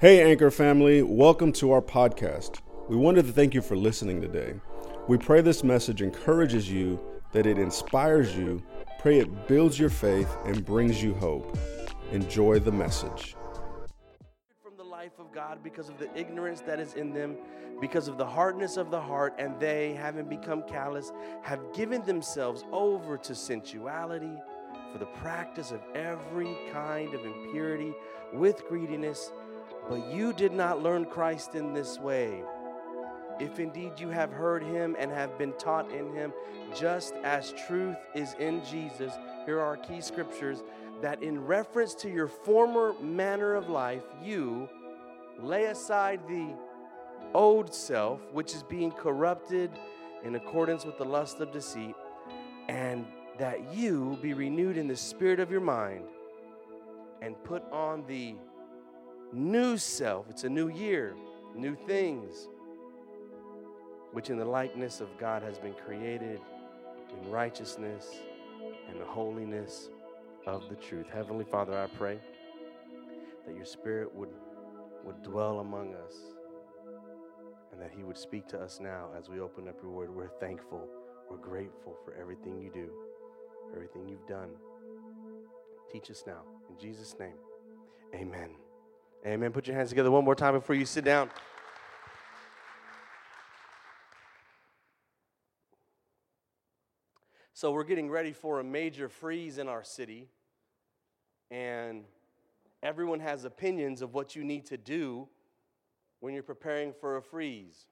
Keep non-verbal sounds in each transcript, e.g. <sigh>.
Hey, Anchor family, welcome to our podcast. We wanted to thank you for listening today. We pray this message encourages you, that it inspires you, pray it builds your faith, and brings you hope. Enjoy the message. From the life of God because of the ignorance that is in them, because of the hardness of the heart, and they, having become callous, have given themselves over to sensuality for the practice of every kind of impurity with greediness. But you did not learn Christ in this way. If indeed you have heard him and have been taught in him, just as truth is in Jesus, here are key scriptures that in reference to your former manner of life, you lay aside the old self, which is being corrupted in accordance with the lust of deceit, and that you be renewed in the spirit of your mind and put on the new self. It's a new year, new things, which in the likeness of God has been created in righteousness and the holiness of the truth. Heavenly Father, I pray that your spirit would, would dwell among us and that he would speak to us now as we open up your word. We're thankful, we're grateful for everything you do, everything you've done. Teach us now. In Jesus' name, amen. Amen. Put your hands together one more time before you sit down. So, we're getting ready for a major freeze in our city, and everyone has opinions of what you need to do when you're preparing for a freeze.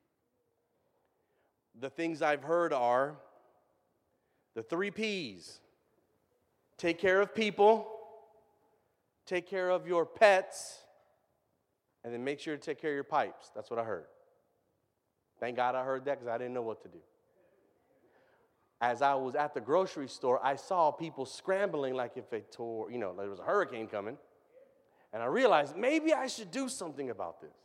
The things I've heard are the three P's take care of people, take care of your pets, and then make sure to take care of your pipes. That's what I heard. Thank God I heard that because I didn't know what to do. As I was at the grocery store, I saw people scrambling like if they tore, you know, there was a hurricane coming. And I realized maybe I should do something about this.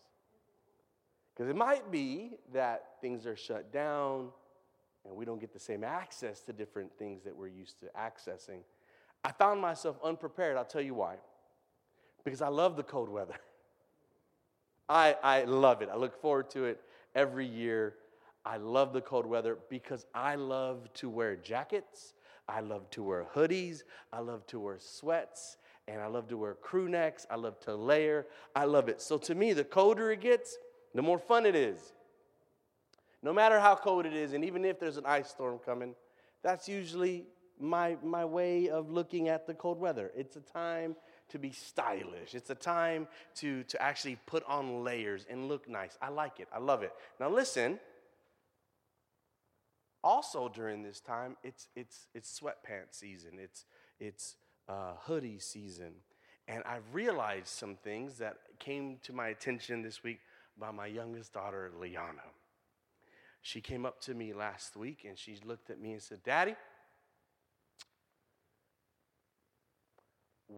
Because it might be that things are shut down and we don't get the same access to different things that we're used to accessing. I found myself unprepared. I'll tell you why. Because I love the cold weather. <laughs> I, I love it. I look forward to it every year. I love the cold weather because I love to wear jackets. I love to wear hoodies. I love to wear sweats. And I love to wear crew necks. I love to layer. I love it. So to me, the colder it gets, the more fun it is. No matter how cold it is, and even if there's an ice storm coming, that's usually my, my way of looking at the cold weather. It's a time to be stylish. It's a time to, to actually put on layers and look nice. I like it. I love it. Now, listen. Also, during this time, it's, it's, it's sweatpants season, it's, it's uh, hoodie season. And I've realized some things that came to my attention this week by my youngest daughter, Liana. She came up to me last week and she looked at me and said, Daddy,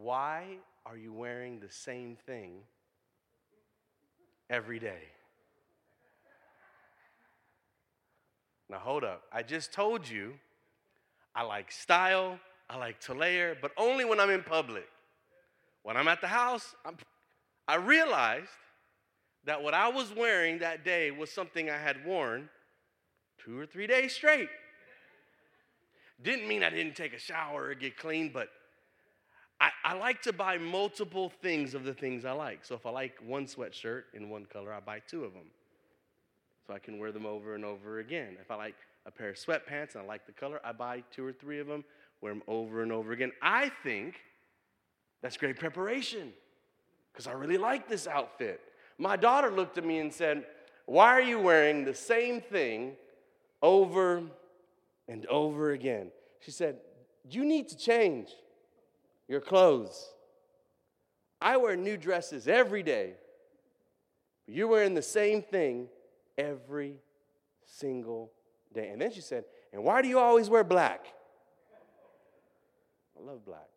Why are you wearing the same thing every day? Now, hold up. I just told you I like style, I like to layer, but only when I'm in public. When I'm at the house, I'm, I realized that what I was wearing that day was something I had worn two or three days straight. Didn't mean I didn't take a shower or get clean, but I, I like to buy multiple things of the things I like. So if I like one sweatshirt in one color, I buy two of them. So I can wear them over and over again. If I like a pair of sweatpants and I like the color, I buy two or three of them, wear them over and over again. I think that's great preparation because I really like this outfit. My daughter looked at me and said, Why are you wearing the same thing over and over again? She said, You need to change your clothes. I wear new dresses every day. You're wearing the same thing every single day. And then she said, And why do you always wear black? I love black.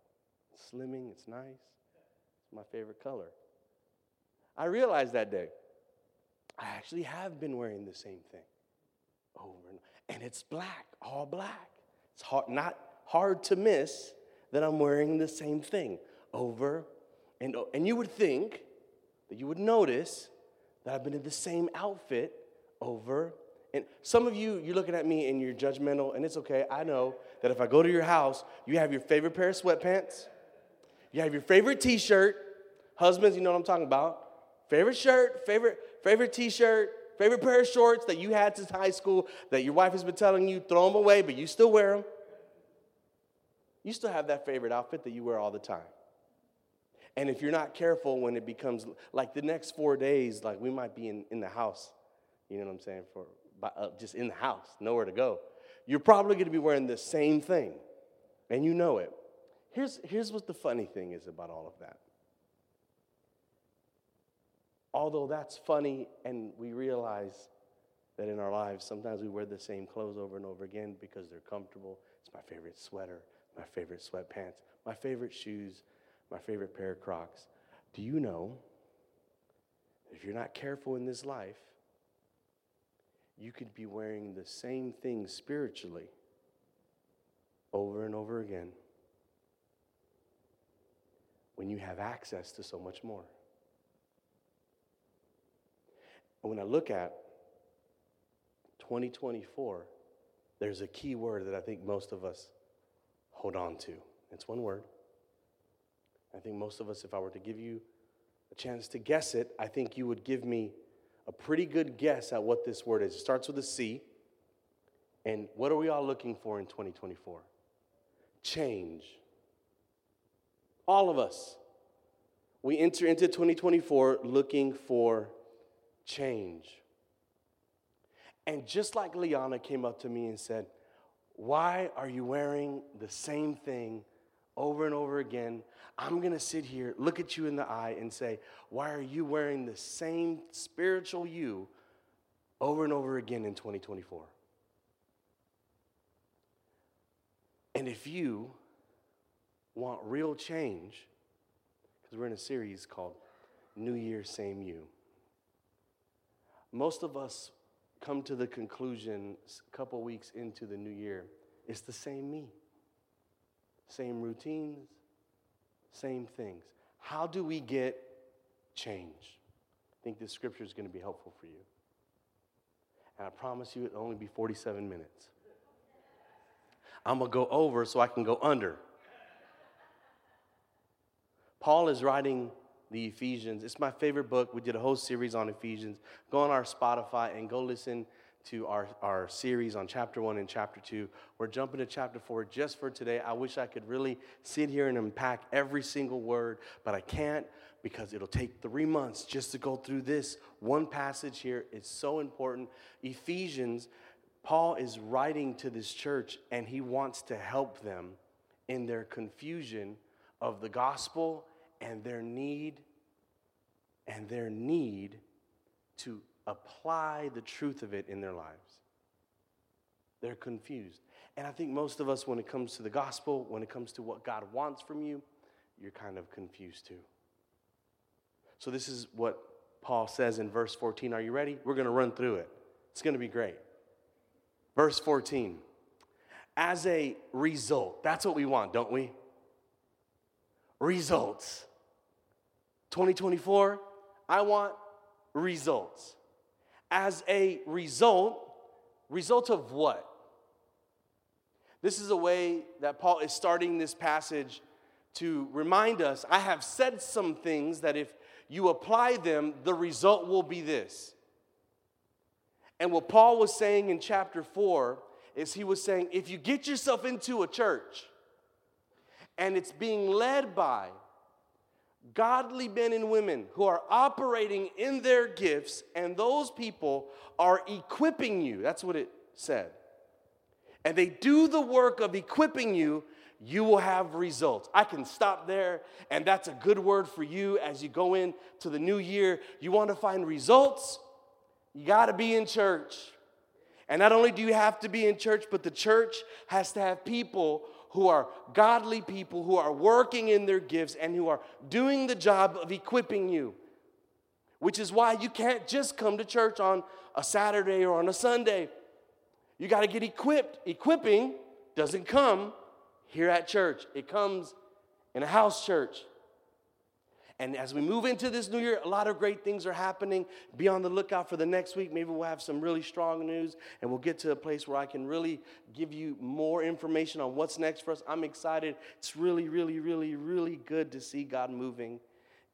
It's slimming, it's nice. It's my favorite color. I realized that day, I actually have been wearing the same thing over and and it's black, all black. It's hard, not hard to miss that I'm wearing the same thing over and over. And you would think that you would notice that I've been in the same outfit over and some of you, you're looking at me and you're judgmental, and it's okay. I know that if I go to your house, you have your favorite pair of sweatpants, you have your favorite t shirt. Husbands, you know what I'm talking about. Favorite shirt, favorite, favorite t shirt, favorite pair of shorts that you had since high school that your wife has been telling you, throw them away, but you still wear them. You still have that favorite outfit that you wear all the time. And if you're not careful, when it becomes like the next four days, like we might be in, in the house, you know what I'm saying, for by, uh, just in the house, nowhere to go. You're probably going to be wearing the same thing, and you know it. Here's, here's what the funny thing is about all of that. Although that's funny, and we realize that in our lives, sometimes we wear the same clothes over and over again because they're comfortable. It's my favorite sweater, my favorite sweatpants, my favorite shoes, my favorite pair of Crocs. Do you know if you're not careful in this life, you could be wearing the same thing spiritually over and over again when you have access to so much more. And when I look at 2024, there's a key word that I think most of us hold on to. It's one word. I think most of us, if I were to give you a chance to guess it, I think you would give me a pretty good guess at what this word is. It starts with a C. And what are we all looking for in 2024? Change. All of us. We enter into 2024 looking for change. And just like Liana came up to me and said, Why are you wearing the same thing over and over again? I'm going to sit here, look at you in the eye, and say, Why are you wearing the same spiritual you over and over again in 2024? And if you want real change, because we're in a series called New Year, Same You, most of us come to the conclusion a couple weeks into the new year it's the same me, same routines, same things. How do we get change? I think this scripture is going to be helpful for you. And I promise you it'll only be 47 minutes. I'm going to go over so I can go under. Paul is writing the Ephesians. It's my favorite book. We did a whole series on Ephesians. Go on our Spotify and go listen to our, our series on chapter one and chapter two. We're jumping to chapter four just for today. I wish I could really sit here and unpack every single word, but I can't because it'll take three months just to go through this one passage here. It's so important. Ephesians, Paul is writing to this church and he wants to help them in their confusion of the gospel and their need and their need to apply the truth of it in their lives. They're confused. And I think most of us, when it comes to the gospel, when it comes to what God wants from you, you're kind of confused too. So, this is what Paul says in verse 14. Are you ready? We're going to run through it. It's going to be great. Verse 14. As a result, that's what we want, don't we? Results. 2024, I want results as a result, result of what? This is a way that Paul is starting this passage to remind us I have said some things that if you apply them, the result will be this. And what Paul was saying in chapter 4 is he was saying if you get yourself into a church and it's being led by godly men and women who are operating in their gifts, and those people are equipping you. That's what it said. And they do the work of equipping you, you will have results. I can stop there, and that's a good word for you as you go into the new year. You want to find results? You got to be in church. And not only do you have to be in church, but the church has to have people who are godly people, who are working in their gifts, and who are doing the job of equipping you. Which is why you can't just come to church on a Saturday or on a Sunday. You got to get equipped. Equipping doesn't come here at church, it comes in a house church. And as we move into this new year, a lot of great things are happening. Be on the lookout for the next week. Maybe we'll have some really strong news and we'll get to a place where I can really give you more information on what's next for us. I'm excited. It's really, really, really, really good to see God moving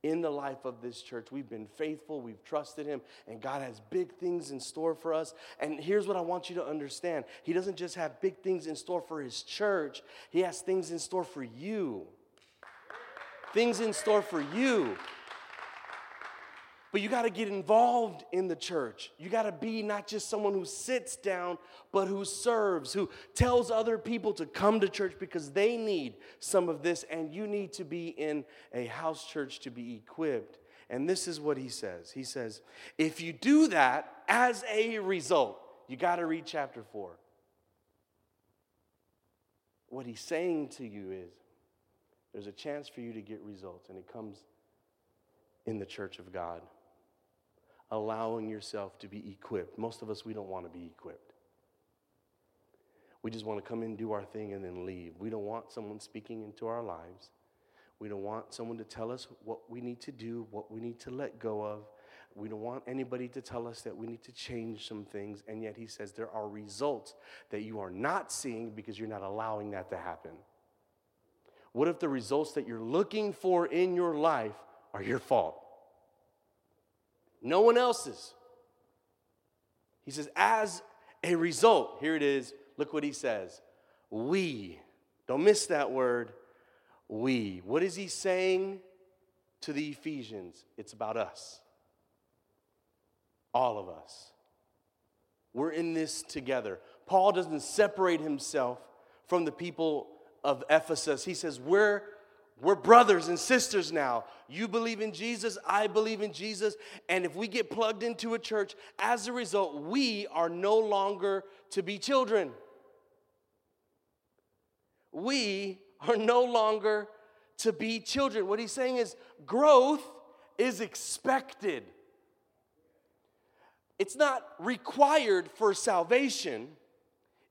in the life of this church. We've been faithful, we've trusted Him, and God has big things in store for us. And here's what I want you to understand He doesn't just have big things in store for His church, He has things in store for you things in store for you. But you got to get involved in the church. You got to be not just someone who sits down, but who serves, who tells other people to come to church because they need some of this, and you need to be in a house church to be equipped. And this is what he says He says, if you do that as a result, you got to read chapter 4. What he's saying to you is, there's a chance for you to get results, and it comes in the church of God. Allowing yourself to be equipped. Most of us, we don't want to be equipped. We just want to come in, do our thing, and then leave. We don't want someone speaking into our lives. We don't want someone to tell us what we need to do, what we need to let go of. We don't want anybody to tell us that we need to change some things. And yet, he says there are results that you are not seeing because you're not allowing that to happen. What if the results that you're looking for in your life are your fault? No one else's. He says, as a result, here it is, look what he says. We, don't miss that word, we. What is he saying to the Ephesians? It's about us. All of us. We're in this together. Paul doesn't separate himself from the people of Ephesus. He says, We're we're brothers and sisters now. You believe in Jesus, I believe in Jesus. And if we get plugged into a church, as a result, we are no longer to be children. We are no longer to be children. What he's saying is growth is expected. It's not required for salvation,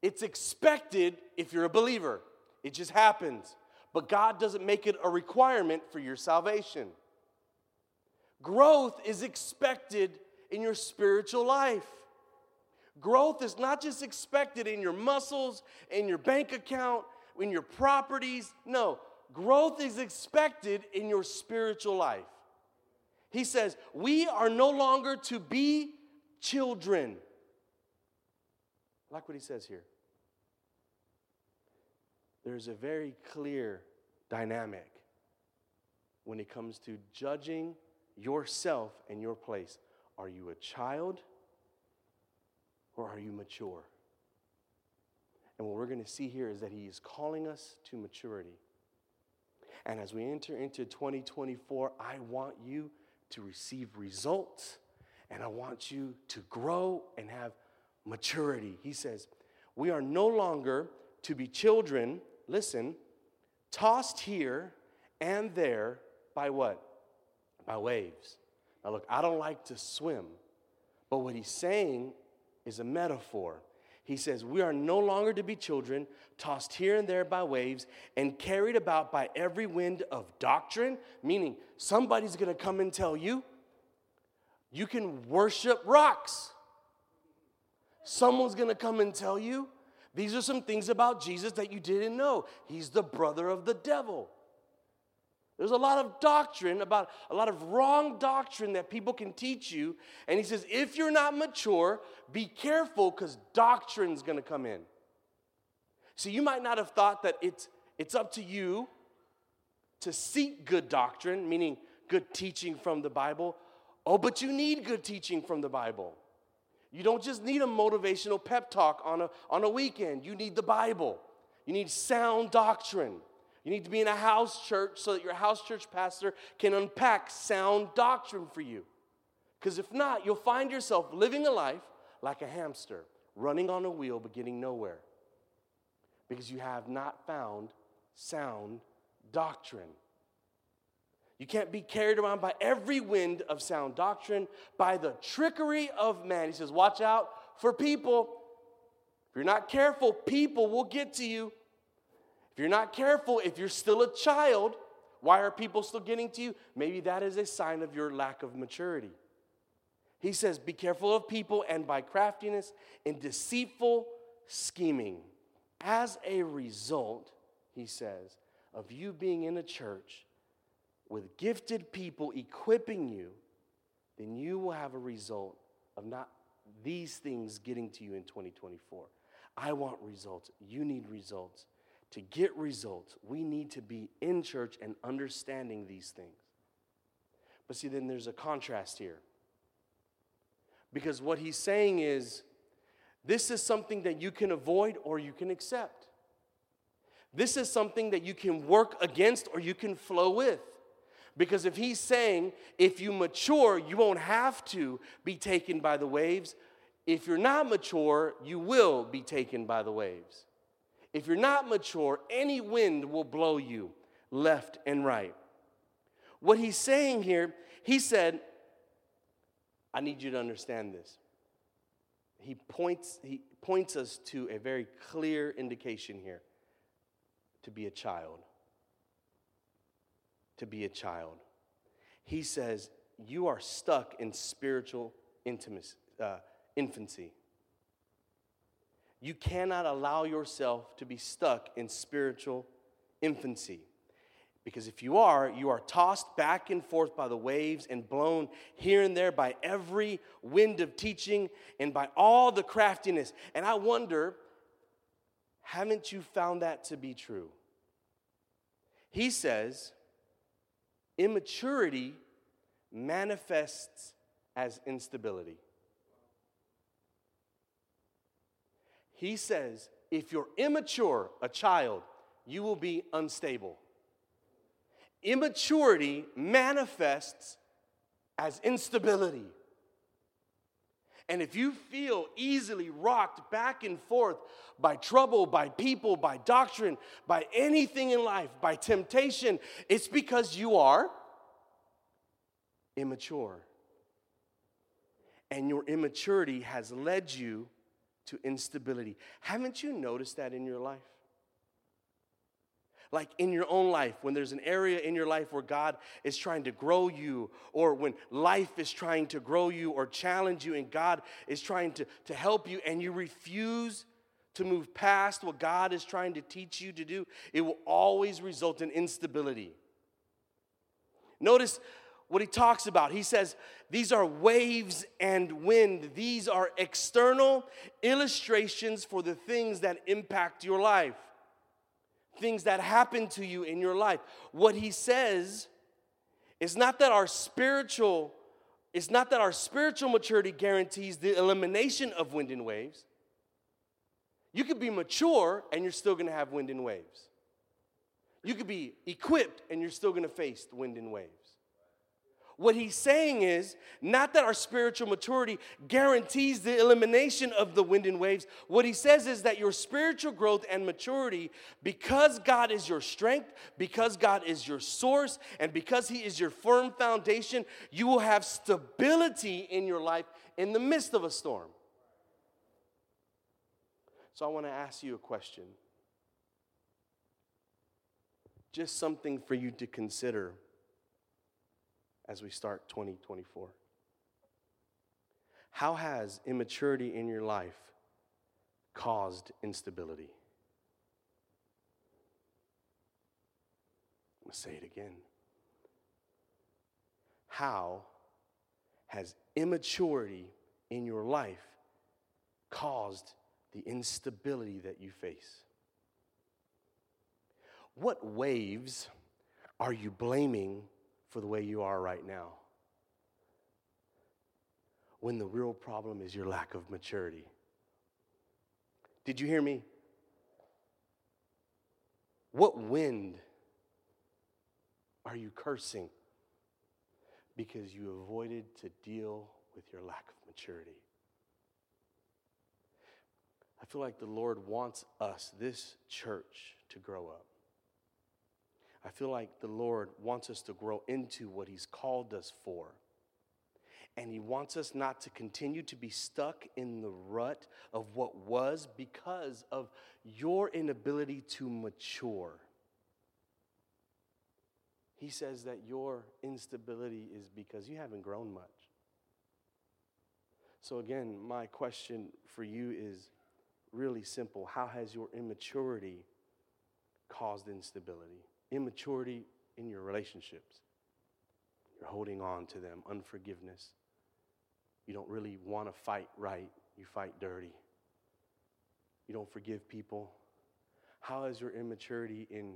it's expected if you're a believer. It just happens. But God doesn't make it a requirement for your salvation. Growth is expected in your spiritual life. Growth is not just expected in your muscles, in your bank account, in your properties. No, growth is expected in your spiritual life. He says, We are no longer to be children. like what he says here there's a very clear dynamic when it comes to judging yourself and your place. Are you a child or are you mature? And what we're going to see here is that he is calling us to maturity. And as we enter into 2024, I want you to receive results and I want you to grow and have maturity. He says, We are no longer to be children listen, tossed here and there by what? By waves. Now, look, I don't like to swim, but what he's saying is a metaphor. He says, We are no longer to be children, tossed here and there by waves, and carried about by every wind of doctrine, meaning somebody's gonna come and tell you, you can worship rocks. Someone's gonna come and tell you, these are some things about Jesus that you didn't know. He's the brother of the devil. There's a lot of doctrine about a lot of wrong doctrine that people can teach you. And he says, if you're not mature, be careful because doctrine's to come in. So you might not have thought that it's, it's up to you to seek good doctrine, meaning good teaching from the Bible. Oh, but you need good teaching from the Bible. You don't just need a motivational pep talk on a, on a weekend. You need the Bible. You need sound doctrine. You need to be in a house church so that your house church pastor can unpack sound doctrine for you. Because if not, you'll find yourself living a life like a hamster, running on a wheel but getting nowhere. Because you have not found sound doctrine. You can't be carried around by every wind of sound doctrine, by the trickery of man. He says, Watch out for people. If you're not careful, people will get to you. If you're not careful, if you're still a child, Why are people still getting to you? Maybe that is a sign of your lack of maturity. He says, Be careful of people and by craftiness and deceitful scheming. As a result, he says, of you being in a church with gifted people equipping you, then you will have a result of not these things getting to you in 2024. I want results. You need results. To get results, we need to be in church and understanding these things. But see, then there's a contrast here. Because what he's saying is this is something that you can avoid or you can accept. This is something that you can work against or you can flow with. Because if he's saying, if you mature, you won't have to be taken by the waves. If you're not mature, you will be taken by the waves. If you're not mature, any wind will blow you left and right. What he's saying here, he said, I need you to understand this. He points, he points us to a very clear indication here to be a child. To be a child. He says, You are stuck in spiritual intimacy, uh, infancy. You cannot allow yourself to be stuck in spiritual infancy. Because if you are, you are tossed back and forth by the waves and blown here and there by every wind of teaching and by all the craftiness. And I wonder, haven't you found that to be true? He says, immaturity manifests as instability. He says, if you're immature, a child, you will be unstable immaturity manifests as instability. And if you feel easily rocked back and forth by trouble, by people, by doctrine, by anything in life, by temptation, it's because you are immature. And your immaturity has led you to instability. Haven't you noticed that in your life? Like in your own life, when there's an area in your life where God is trying to grow you, or when life is trying to grow you or challenge you, and God is trying to, to help you, and you refuse to move past what God is trying to teach you to do, it will always result in instability. Notice what he talks about. He says, These are waves and wind. These are external illustrations for the things that impact your life things that happen to you in your life. What he says is not that our spiritual it's not that our spiritual maturity guarantees the elimination of wind and waves. You could be mature and you're still going to have wind and waves. You could be equipped and you're still going to face the wind and waves. What he's saying is not that our spiritual maturity guarantees the elimination of the wind and waves. What he says is that your spiritual growth and maturity, because God is your strength, because God is your source, and because he is your firm foundation, you will have stability in your life in the midst of a storm. So I want to ask you a question. Just something for you to consider as we start 2024? How has immaturity in your life caused instability? I'm going to say it again. How has immaturity in your life caused the instability that you face? What waves are you blaming for the way you are right now. When the real problem is your lack of maturity. Did you hear me? What wind are you cursing because you avoided to deal with your lack of maturity? I feel like the Lord wants us, this church, to grow up. I feel like the Lord wants us to grow into what He's called us for. And He wants us not to continue to be stuck in the rut of what was because of your inability to mature. he says that your instability is because you haven't grown much. So, again, my question for you is really simple How has your immaturity caused instability? Immaturity in your relationships. You're holding on to them, unforgiveness. You don't really want to fight right, you fight dirty. You don't forgive people. How is your immaturity in,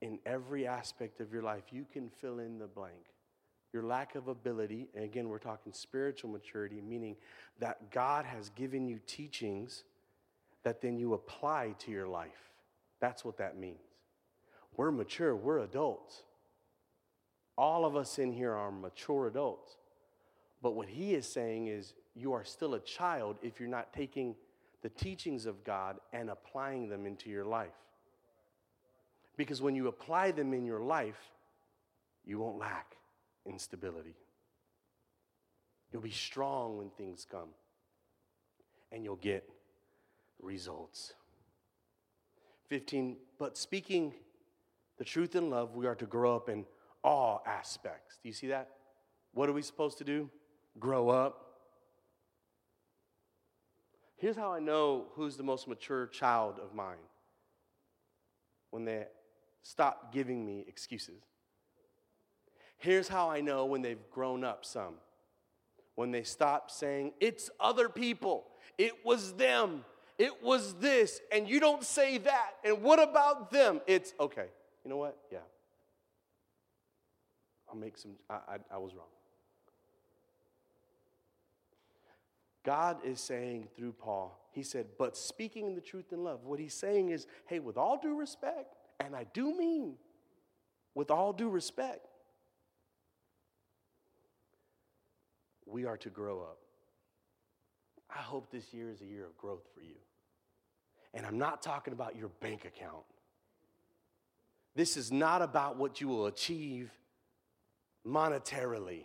in every aspect of your life? You can fill in the blank your lack of ability, and again, we're talking spiritual maturity, meaning that God has given you teachings that then you apply to your life. That's what that means. We're mature, we're adults. All of us in here are mature adults. But what he is saying is, you are still a child if you're not taking the teachings of God and applying them into your life. Because when you apply them in your life, you won't lack instability. You'll be strong when things come, and you'll get results. 15, but speaking the truth in love, we are to grow up in all aspects. Do you see that? What are we supposed to do? Grow up. Here's how I know who's the most mature child of mine when they stop giving me excuses. Here's how I know when they've grown up some. When they stop saying, it's other people, it was them, it was this, and you don't say that, and what about them? It's okay. You know what? Yeah. I'll make some, I, I, I was wrong. God is saying through Paul, he said, but speaking the truth in love, what he's saying is, hey, with all due respect, and I do mean with all due respect, we are to grow up. I hope this year is a year of growth for you. And I'm not talking about your bank account. This is not about what you will achieve monetarily.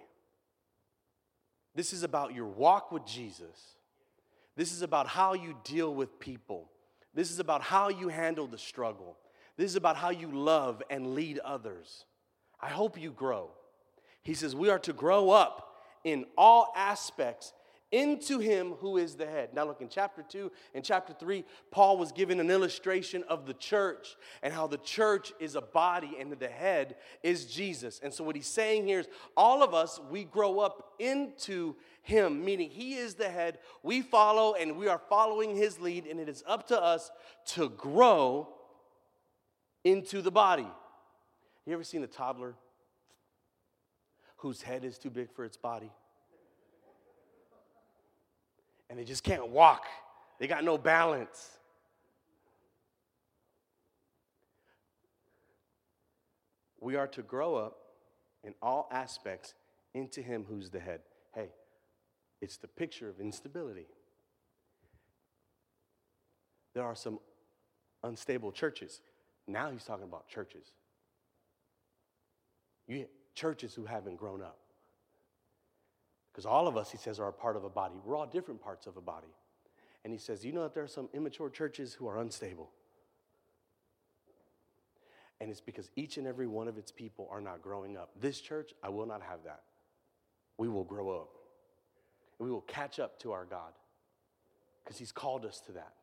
This is about your walk with Jesus. This is about how you deal with people. This is about how you handle the struggle. This is about how you love and lead others. I hope you grow. He says, We are to grow up in all aspects into him who is the head. Now, look in chapter 2 and chapter 3, Paul was given an illustration of the church and how the church is a body and the head is Jesus. And so, what he's saying here is all of us, we grow up into him, meaning he is the head, we follow, and we are following his lead, and it is up to us to grow into the body. You ever seen a toddler whose head is too big for its body. And they just can't walk, they got no balance. We are to grow up in all aspects into Him who's the head. Hey, it's the picture of instability. There are some unstable churches. Now he's talking about churches. You, churches who haven't grown up. Because all of us, he says, are a part of a body. We're all different parts of a body. And he says, You know that there are some immature churches who are unstable. And it's because each and every one of its people are not growing up. This church, I will not have that. We will grow up. And we will catch up to our God because he's called us to that.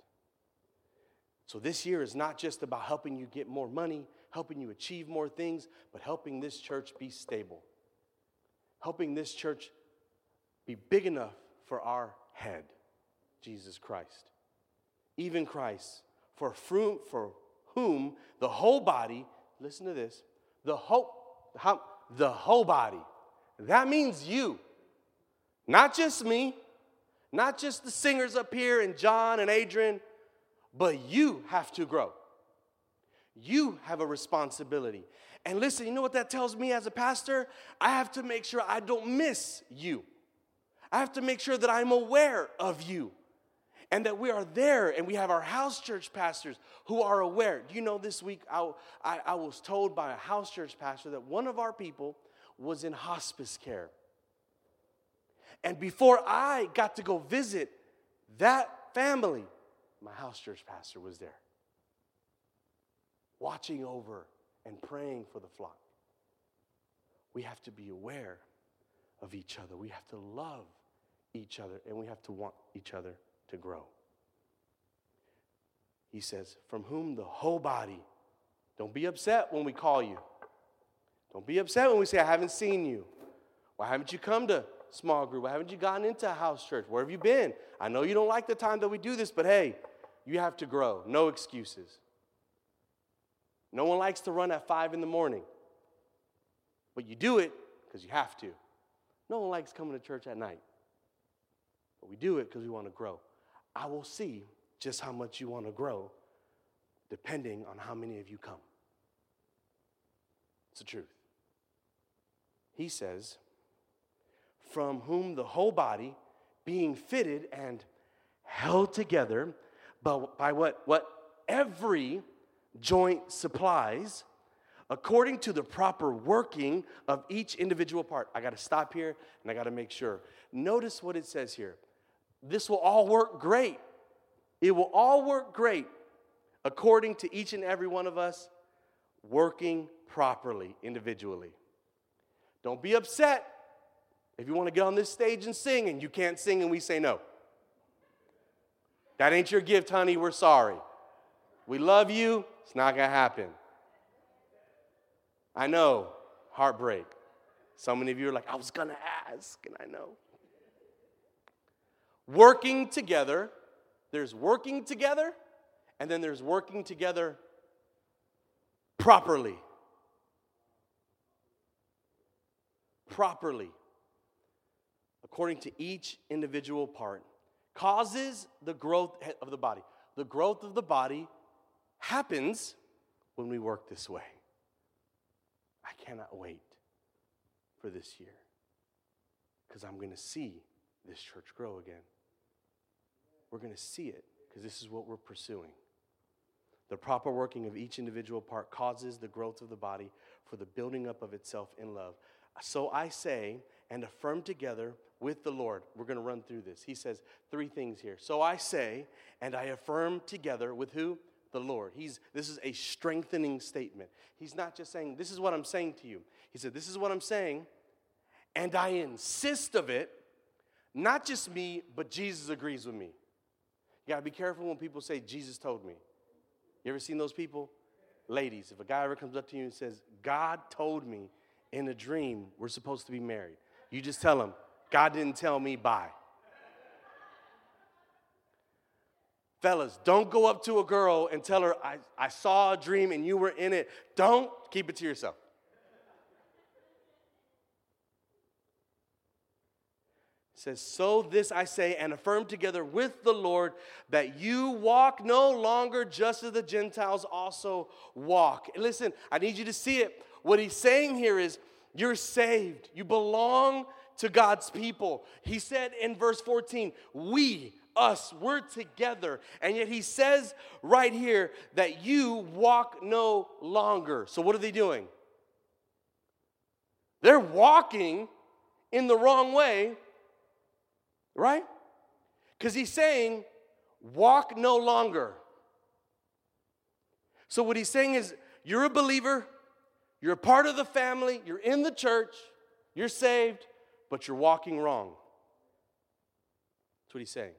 So this year is not just about helping you get more money, helping you achieve more things, but helping this church be stable. Helping this church be big enough for our head, Jesus Christ. Even Christ, for, for whom the whole body, listen to this, the whole, the whole body. That means you, not just me, not just the singers up here and John and Adrian, but you have to grow. You have a responsibility. And listen, you know what that tells me as a pastor? I have to make sure I don't miss you. I have to make sure that I'm aware of you and that we are there and we have our house church pastors who are aware. Do you know this week I, I, I was told by a house church pastor that one of our people was in hospice care. And before I got to go visit that family, my house church pastor was there watching over and praying for the flock. we have to be aware of each other. We have to love each other, and we have to want each other to grow. He says, From whom the whole body, don't be upset when we call you. Don't be upset when we say, I haven't seen you. Why haven't you come to small group? Why haven't you gotten into a house church? Where have you been? I know you don't like the time that we do this, but hey, you have to grow. No excuses. No one likes to run at five in the morning, but you do it because you have to. No one likes coming to church at night, but we do it because we want to grow. I will see just how much you want to grow depending on how many of you come. It's the truth. He says, from whom the whole body, being fitted and held together by what, what every joint supplies, according to the proper working of each individual part. I got to stop here and I got to make sure. Notice what it says here. This will all work great. It will all work great according to each and every one of us working properly individually. Don't be upset if you want to get on this stage and sing and you can't sing and we say no. That ain't your gift, honey. We're sorry. We love you. It's not going to happen. I know, heartbreak. So many of you are like, I was going to ask, and I know. Working together, there's working together, and then there's working together properly. Properly. According to each individual part, causes the growth of the body. The growth of the body happens when we work this way. I cannot wait for this year because I'm going to see this church grow again. We're going to see it because this is what we're pursuing. The proper working of each individual part causes the growth of the body for the building up of itself in love. So I say, and affirm together with the Lord. We're going to run through this. He says three things here. So I say, and I affirm together with who? the Lord. He's, this is a strengthening statement. He's not just saying, This is what I'm saying to you. He said, This is what I'm saying, and I insist of it. Not just me, but Jesus agrees with me. You gotta be careful when people say, Jesus told me. You ever seen those people? Ladies, if a guy ever comes up to you and says, God told me in a dream we're supposed to be married, you just tell him, God didn't tell me, bye. Fellas, don't go up to a girl and tell her, I, I saw a dream and you were in it. Don't keep it to yourself. Says, So this I say and affirm together with the Lord that you walk no longer just as the Gentiles also walk. And listen, I need you to see it. What he's saying here is, you're saved. You belong to God's people. He said in verse 14, We us. We're together. And yet he says right here that you walk no longer. So what are they doing? They're walking in the wrong way, right? Because he's saying, walk no longer. So what he's saying is, you're a believer, you're a part of the family, you're in the church, you're saved, but you're walking wrong. That's what he's saying.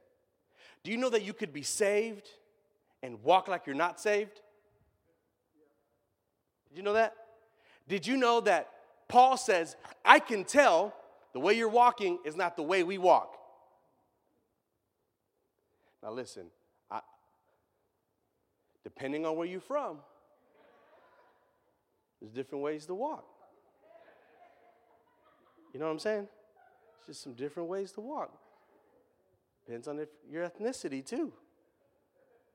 Do you know that you could be saved and walk like you're not saved? Did you know that? Did you know that Paul says, I can tell the way you're walking is not the way we walk? Now, listen, I, depending on where you're from, there's different ways to walk. You know what I'm saying? It's just some different ways to walk. Depends on if your ethnicity too.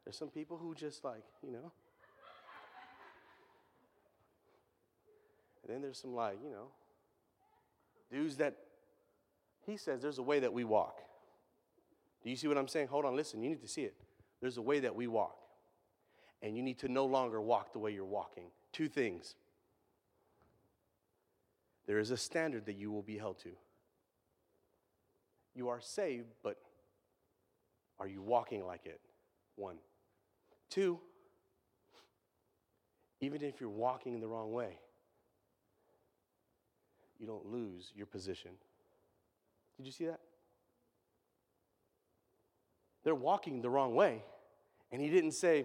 There's some people who just like, you know. And then there's some like, you know, dudes that he says there's a way that we walk. Do you see what I'm saying? Hold on, listen, you need to see it. There's a way that we walk. And you need to no longer walk the way you're walking. Two things. There is a standard that you will be held to. You are saved, but are you walking like it? One. Two, even if you're walking the wrong way, you don't lose your position. Did you see that? They're walking the wrong way. And he didn't say,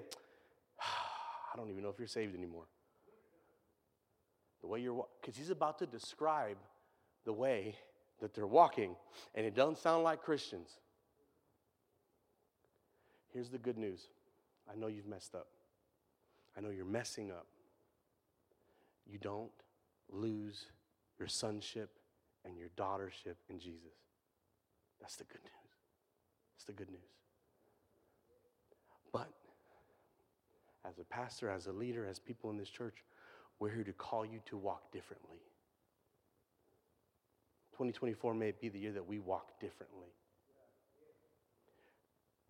<sighs> I don't even know if you're saved anymore. The way you're, because he's about to describe the way that they're walking, and it doesn't sound like Christians. Here's the good news I know you've messed up, I know you're messing up. You don't lose your sonship and your daughtership in Jesus. That's the good news. That's the good news. But as a pastor, as a leader, as people in this church, we're here to call you to walk differently. 2024 may be the year that we walk differently.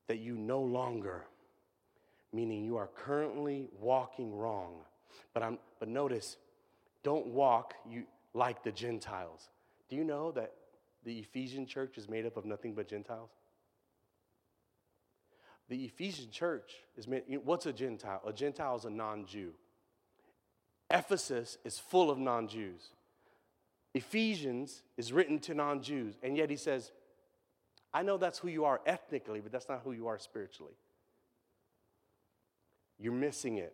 That you no longer, meaning you are currently walking wrong. But, I'm, but notice, don't walk you, like the Gentiles. Do you know that the Ephesian church is made up of nothing but Gentiles? The Ephesian church is made, what's a Gentile? A Gentile is a non Jew. Ephesus is full of non Jews. Ephesians is written to non Jews, and yet he says, I know that's who you are ethnically, but that's not who you are spiritually. You're missing it.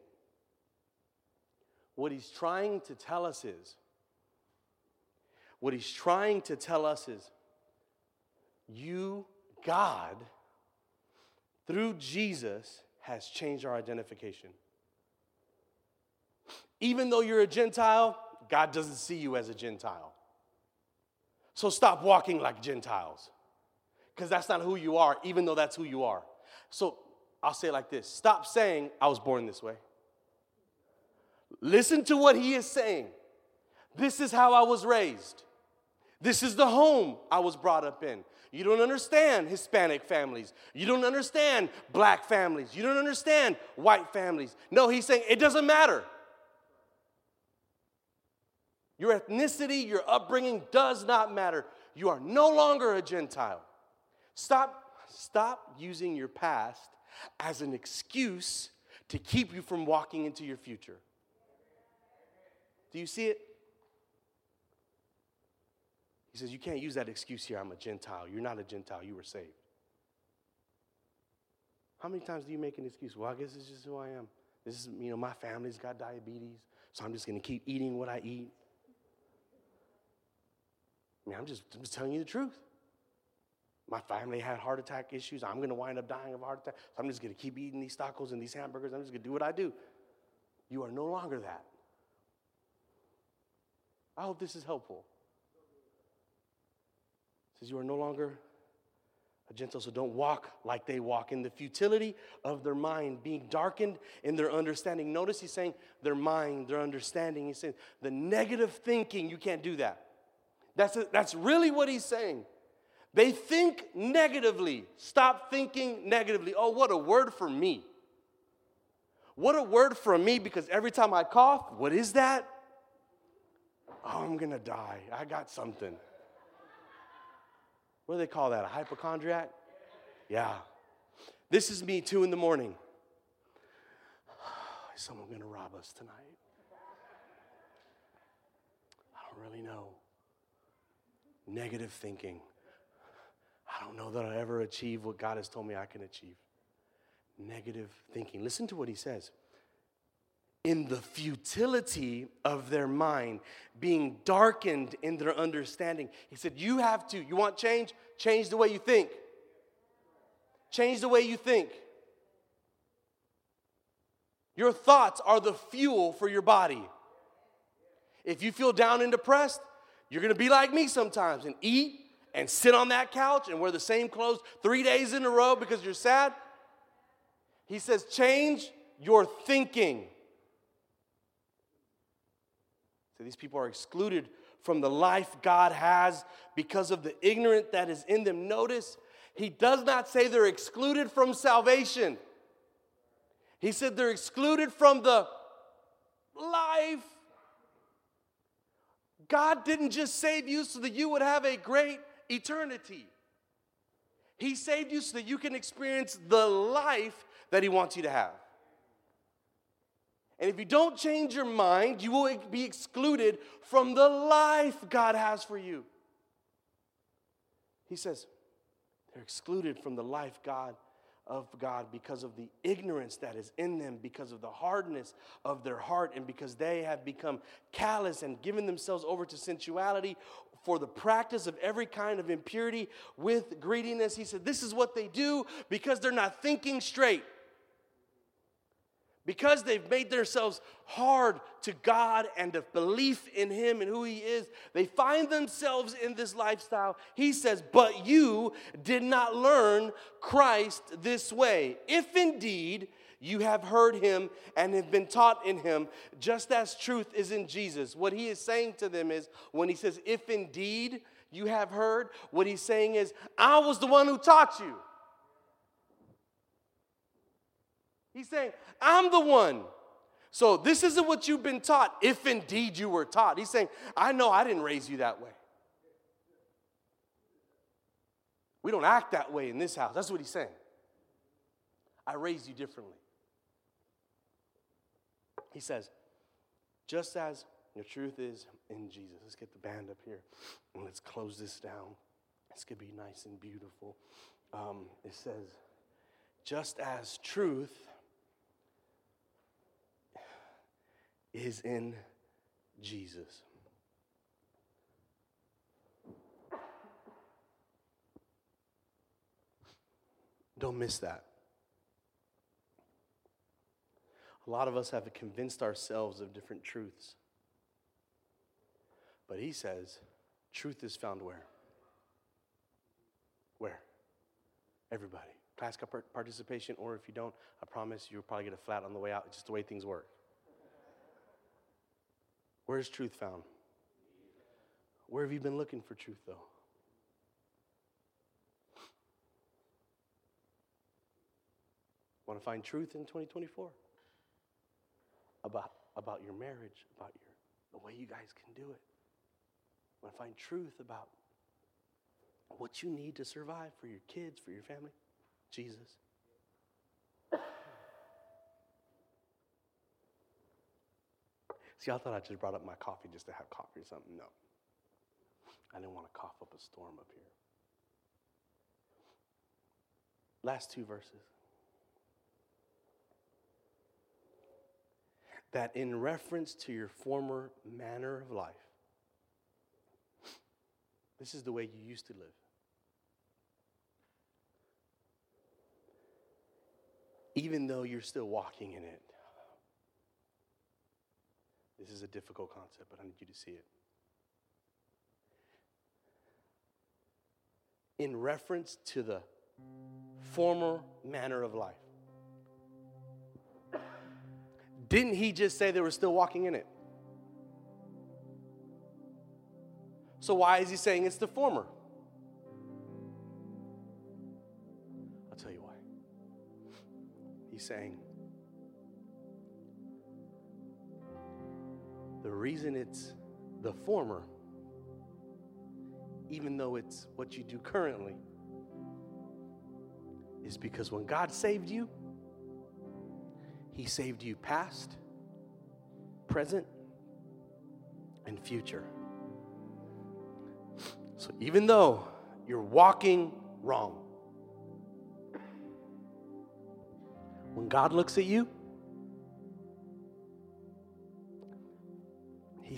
What he's trying to tell us is, what he's trying to tell us is, you, God, through Jesus, has changed our identification. Even though you're a Gentile, God doesn't see you as a Gentile. So stop walking like Gentiles, because that's not who you are, even though that's who you are. So I'll say it like this stop saying, I was born this way. Listen to what he is saying. This is how I was raised. This is the home I was brought up in. You don't understand Hispanic families. You don't understand black families. You don't understand white families. No, he's saying it doesn't matter. Your ethnicity, your upbringing does not matter. You are no longer a Gentile. Stop, stop using your past as an excuse to keep you from walking into your future. Do you see it? He says, You can't use that excuse here. I'm a Gentile. You're not a Gentile. You were saved. How many times do you make an excuse? Well, I guess it's just who I am. This is, you know, my family's got diabetes, so I'm just going to keep eating what I eat. I mean, I'm just, I'm just telling you the truth. My family had heart attack issues. I'm going to wind up dying of a heart attack. So I'm just going to keep eating these tacos and these hamburgers. I'm just going to do what I do. You are no longer that. I hope this is helpful. Says you are no longer a Gentile, so don't walk like they walk in the futility of their mind, being darkened in their understanding. Notice he's saying their mind, their understanding. He's saying the negative thinking, you can't do that. That's, a, that's really what he's saying. They think negatively. Stop thinking negatively. Oh, what a word for me. What a word for me because every time I cough, what is that? Oh, I'm gonna die. I got something. What do they call that? A hypochondriac? Yeah. This is me, two in the morning. <sighs> Is someone gonna rob us tonight? I don't really know negative thinking. I don't know that I'll ever achieve what God has told me I can achieve. Negative thinking. Listen to what he says. In the futility of their mind, being darkened in their understanding. He said, You have to, you want change? Change the way you think. Change the way you think. Your thoughts are the fuel for your body. If you feel down and depressed, you're gonna be like me sometimes and eat and sit on that couch and wear the same clothes three days in a row because you're sad. He says, change your thinking. So these people are excluded from the life God has because of the ignorant that is in them. Notice, he does not say they're excluded from salvation. He said they're excluded from the life God didn't just save you so that you would have a great eternity. He saved you so that you can experience the life that He wants you to have. And if you don't change your mind, you will be excluded from the life God has for you. He says, they're excluded from the life God of God because of the ignorance that is in them, because of the hardness of their heart, and because they have become callous and given themselves over to sensuality for the practice of every kind of impurity with greediness. He said, This is what they do because they're not thinking straight. Because they've made themselves hard to God and of belief in Him and who He is, they find themselves in this lifestyle. He says, But you did not learn Christ this way. If indeed you have heard Him and have been taught in Him, just as truth is in Jesus. What He is saying to them is, when He says, If indeed you have heard, what He's saying is, I was the one who taught you. He's saying, I'm the one. So this isn't what you've been taught, if indeed you were taught. He's saying, I know I didn't raise you that way. We don't act that way in this house. That's what he's saying. I raised you differently. He says, just as the truth is in Jesus. Let's get the band up here and let's close this down. Going to be nice and beautiful. Um, it says, just as truth is in Jesus. Don't miss that. A lot of us have convinced ourselves of different truths. But he says, truth is found where? Where? Everybody. Class participation, or if you don't, I promise you'll probably get a flat on the way out. It's just the way things work. Where's truth found? Where have you been looking for truth, though? Want to find truth in 2024? About, about your marriage, about your, the way you guys can do it. Want to find truth about what you need to survive for your kids, for your family? Jesus. See, I thought I just brought up my coffee just to have coffee or something. No. I didn't want to cough up a storm up here. Last two verses. That in reference to your former manner of life, this is the way you used to live. Even though you're still walking in it, this is a difficult concept, but I need you to see it. In reference to the former manner of life. Didn't he just say they were still walking in it? So, why is he saying it's the former? I'll tell you why. He's saying reason it's the former, even though it's what you do currently, is because when God saved you, He saved you past, present, and future. So even though you're walking wrong, when God looks at you,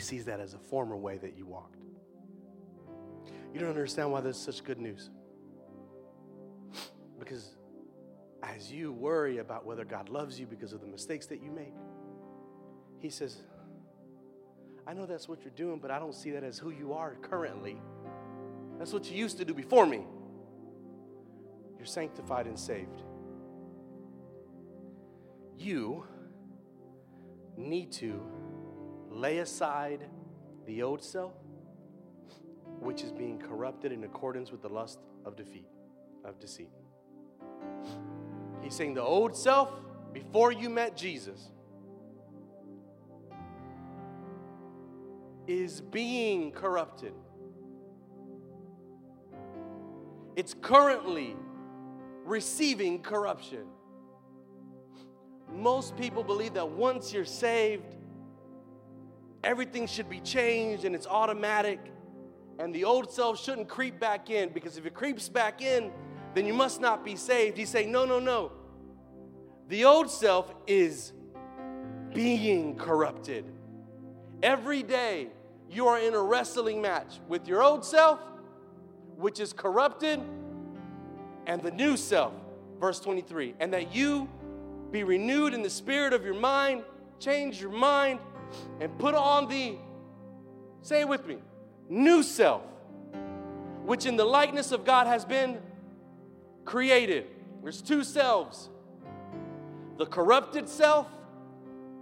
sees that as a former way that you walked. You don't understand why this is such good news. Because as you worry about whether God loves you because of the mistakes that you make, He says, I know that's what you're doing, but I don't see that as who you are currently. That's what you used to do before me. You're sanctified and saved. You need to lay aside the old self, which is being corrupted in accordance with the lust of defeat, of deceit. He's saying the old self before you met Jesus is being corrupted. It's currently receiving corruption. most people believe that once you're saved, everything should be changed and it's automatic, and the old self shouldn't creep back in because if it creeps back in, then you must not be saved. He's saying, no, no, no. The old self is being corrupted. Every day, you are in a wrestling match with your old self, which is corrupted, and the new self, verse 23. And that you be renewed in the spirit of your mind, change your mind, and put on the, say it with me, new self, which in the likeness of God has been created. There's two selves the corrupted self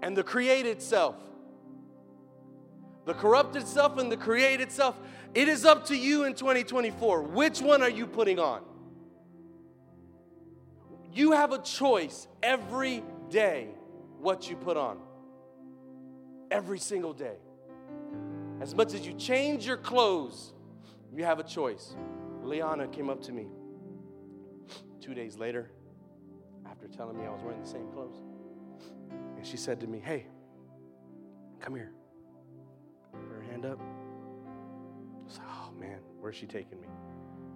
and the created self. The corrupted self and the created self. It is up to you in 2024. Which one are you putting on? You have a choice every day what you put on. Every single day. As much as you change your clothes, you have a choice. Liana came up to me two days later after telling me I was wearing the same clothes. And she said to me, Hey, come here. Put her hand up. I was like, Oh man, where's she taking me?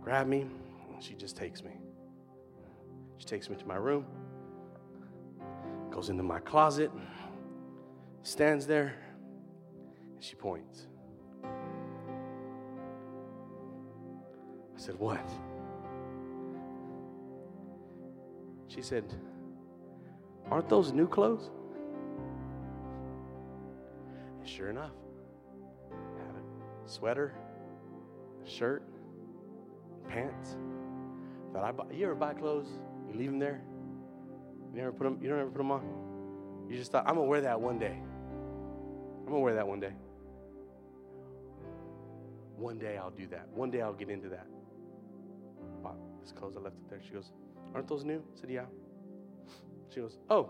Grab me, and she just takes me. She takes me to my room, goes into my closet, stands there, and she points. I said, What? She said, Aren't those new clothes? And sure enough, I had a sweater, a shirt, pants. That I buy. You ever buy clothes? You leave them there. You never put them. You don't ever put them on. You just thought, I'm gonna wear that one day. I'm gonna wear that one day. One day I'll do that. One day I'll get into that. Wow, this clothes I left it there. She goes, Aren't those new? I said, Yeah. She goes, Oh,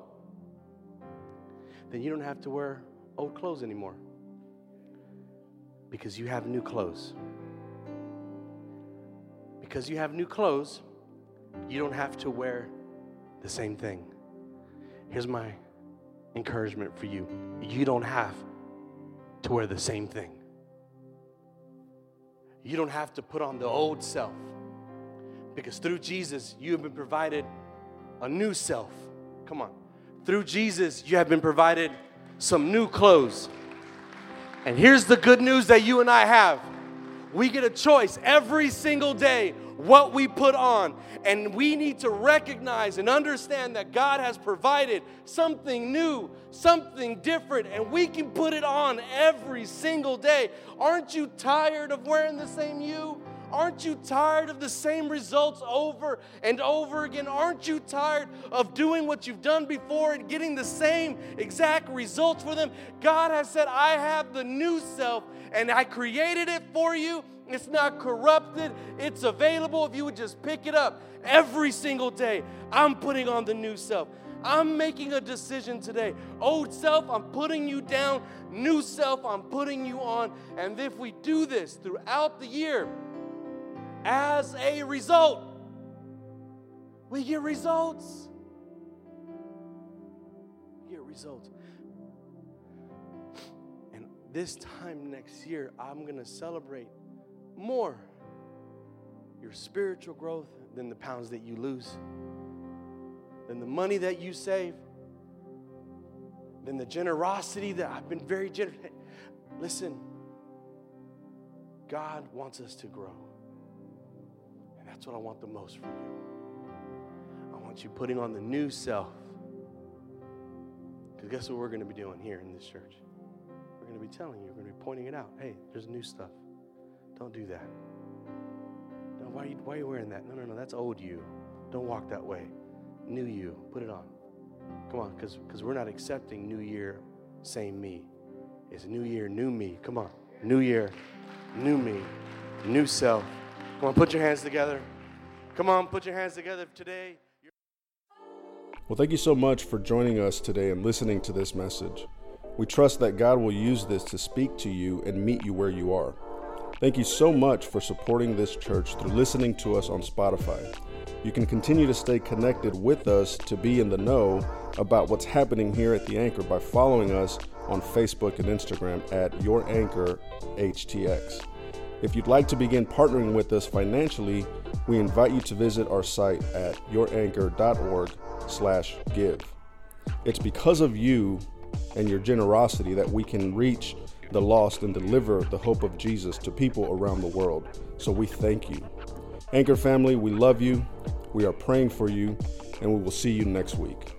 then you don't have to wear old clothes anymore because you have new clothes. Because you have new clothes, you don't have to wear the same thing. Here's my encouragement for you you don't have to wear the same thing. You don't have to put on the old self because through Jesus, you have been provided a new self. Come on. Through Jesus, you have been provided some new clothes. And here's the good news that you and I have we get a choice every single day what we put on. And we need to recognize and understand that God has provided something new, something different, and we can put it on every single day. Aren't you tired of wearing the same you? Aren't you tired of the same results over and over again? Aren't you tired of doing what you've done before and getting the same exact results for them? God has said, I have the new self and I created it for you. It's not corrupted, it's available if you would just pick it up every single day. I'm putting on the new self. I'm making a decision today. Old self, I'm putting you down. New self, I'm putting you on. And if we do this throughout the year, as a result, we get results. We get results. And this time next year, I'm going to celebrate more your spiritual growth than the pounds that you lose, than the money that you save, than the generosity that I've been very generous. Listen, God wants us to grow. And that's what I want the most from you. I want you putting on the new self. Because guess what we're going to be doing here in this church? We're going to be telling you, we're going to be pointing it out. Hey, there's new stuff. Don't do that. No, why, are you, why are you wearing that? No, no, no, that's old you. Don't walk that way. New you. Put it on. Come on, because we're not accepting New Year, same me. It's New Year, new me. Come on. New Year, new me, new self. Come on, put your hands together. Come on, put your hands together today. Well, thank you so much for joining us today and listening to this message. We trust that God will use this to speak to you and meet you where you are. Thank you so much for supporting this church through listening to us on Spotify. You can continue to stay connected with us to be in the know about what's happening here at the Anchor by following us on Facebook and Instagram at Your Anchor HTX. If you'd like to begin partnering with us financially, we invite you to visit our site at youranchor.org/give. It's because of you and your generosity that we can reach the lost and deliver the hope of Jesus to people around the world. So we thank you. Anchor family, we love you. We are praying for you, and we will see you next week.